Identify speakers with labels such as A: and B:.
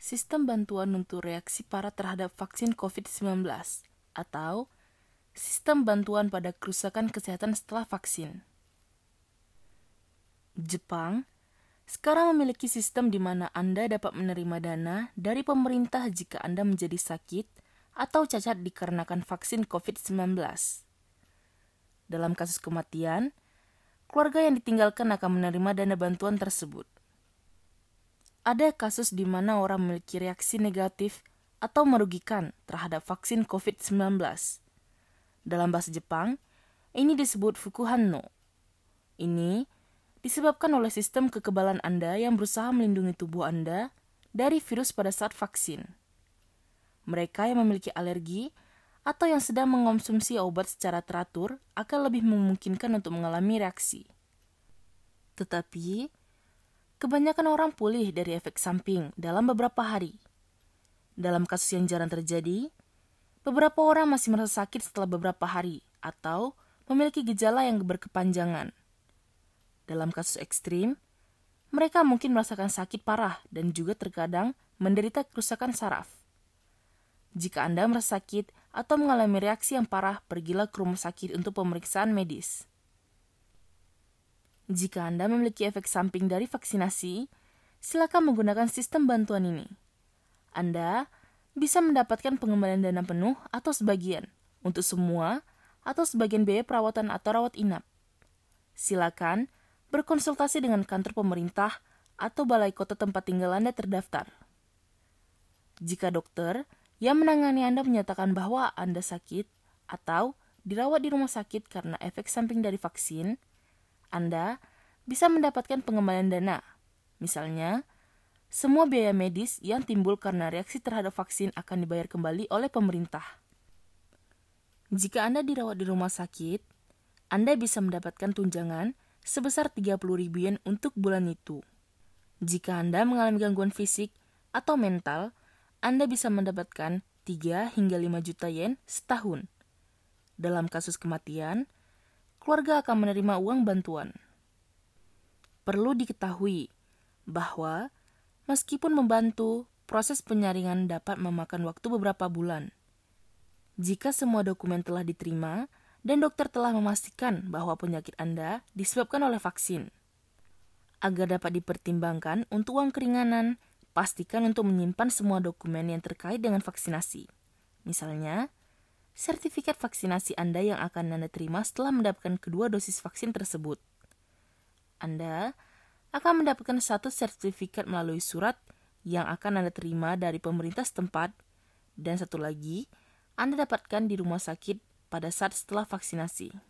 A: sistem bantuan untuk reaksi parah terhadap vaksin COVID-19 atau sistem bantuan pada kerusakan kesehatan setelah vaksin. Jepang sekarang memiliki sistem di mana Anda dapat menerima dana dari pemerintah jika Anda menjadi sakit atau cacat dikarenakan vaksin COVID-19. Dalam kasus kematian, keluarga yang ditinggalkan akan menerima dana bantuan tersebut. Ada kasus di mana orang memiliki reaksi negatif atau merugikan terhadap vaksin COVID-19. Dalam bahasa Jepang, ini disebut fukuhan no. Ini disebabkan oleh sistem kekebalan Anda yang berusaha melindungi tubuh Anda dari virus pada saat vaksin. Mereka yang memiliki alergi atau yang sedang mengonsumsi obat secara teratur akan lebih memungkinkan untuk mengalami reaksi. Tetapi, kebanyakan orang pulih dari efek samping dalam beberapa hari. Dalam kasus yang jarang terjadi, beberapa orang masih merasa sakit setelah beberapa hari atau memiliki gejala yang berkepanjangan. Dalam kasus ekstrim, mereka mungkin merasakan sakit parah dan juga terkadang menderita kerusakan saraf. Jika Anda merasa sakit atau mengalami reaksi yang parah, pergilah ke rumah sakit untuk pemeriksaan medis. Jika Anda memiliki efek samping dari vaksinasi, silakan menggunakan sistem bantuan ini. Anda bisa mendapatkan pengembalian dana penuh atau sebagian untuk semua atau sebagian biaya perawatan atau rawat inap. Silakan berkonsultasi dengan kantor pemerintah atau balai kota tempat tinggal Anda terdaftar. Jika dokter yang menangani Anda menyatakan bahwa Anda sakit atau dirawat di rumah sakit karena efek samping dari vaksin, Anda bisa mendapatkan pengembalian dana. Misalnya, semua biaya medis yang timbul karena reaksi terhadap vaksin akan dibayar kembali oleh pemerintah. Jika Anda dirawat di rumah sakit, Anda bisa mendapatkan tunjangan sebesar 30 ribu yen untuk bulan itu. Jika Anda mengalami gangguan fisik atau mental, anda bisa mendapatkan 3 hingga 5 juta yen setahun. Dalam kasus kematian, keluarga akan menerima uang bantuan. Perlu diketahui bahwa meskipun membantu, proses penyaringan dapat memakan waktu beberapa bulan. Jika semua dokumen telah diterima dan dokter telah memastikan bahwa penyakit Anda disebabkan oleh vaksin, agar dapat dipertimbangkan untuk uang keringanan, pastikan untuk menyimpan semua dokumen yang terkait dengan vaksinasi. Misalnya, sertifikat vaksinasi Anda yang akan Anda terima setelah mendapatkan kedua dosis vaksin tersebut. Anda akan mendapatkan satu sertifikat melalui surat yang akan Anda terima dari pemerintah setempat, dan satu lagi Anda dapatkan di rumah sakit pada saat setelah vaksinasi.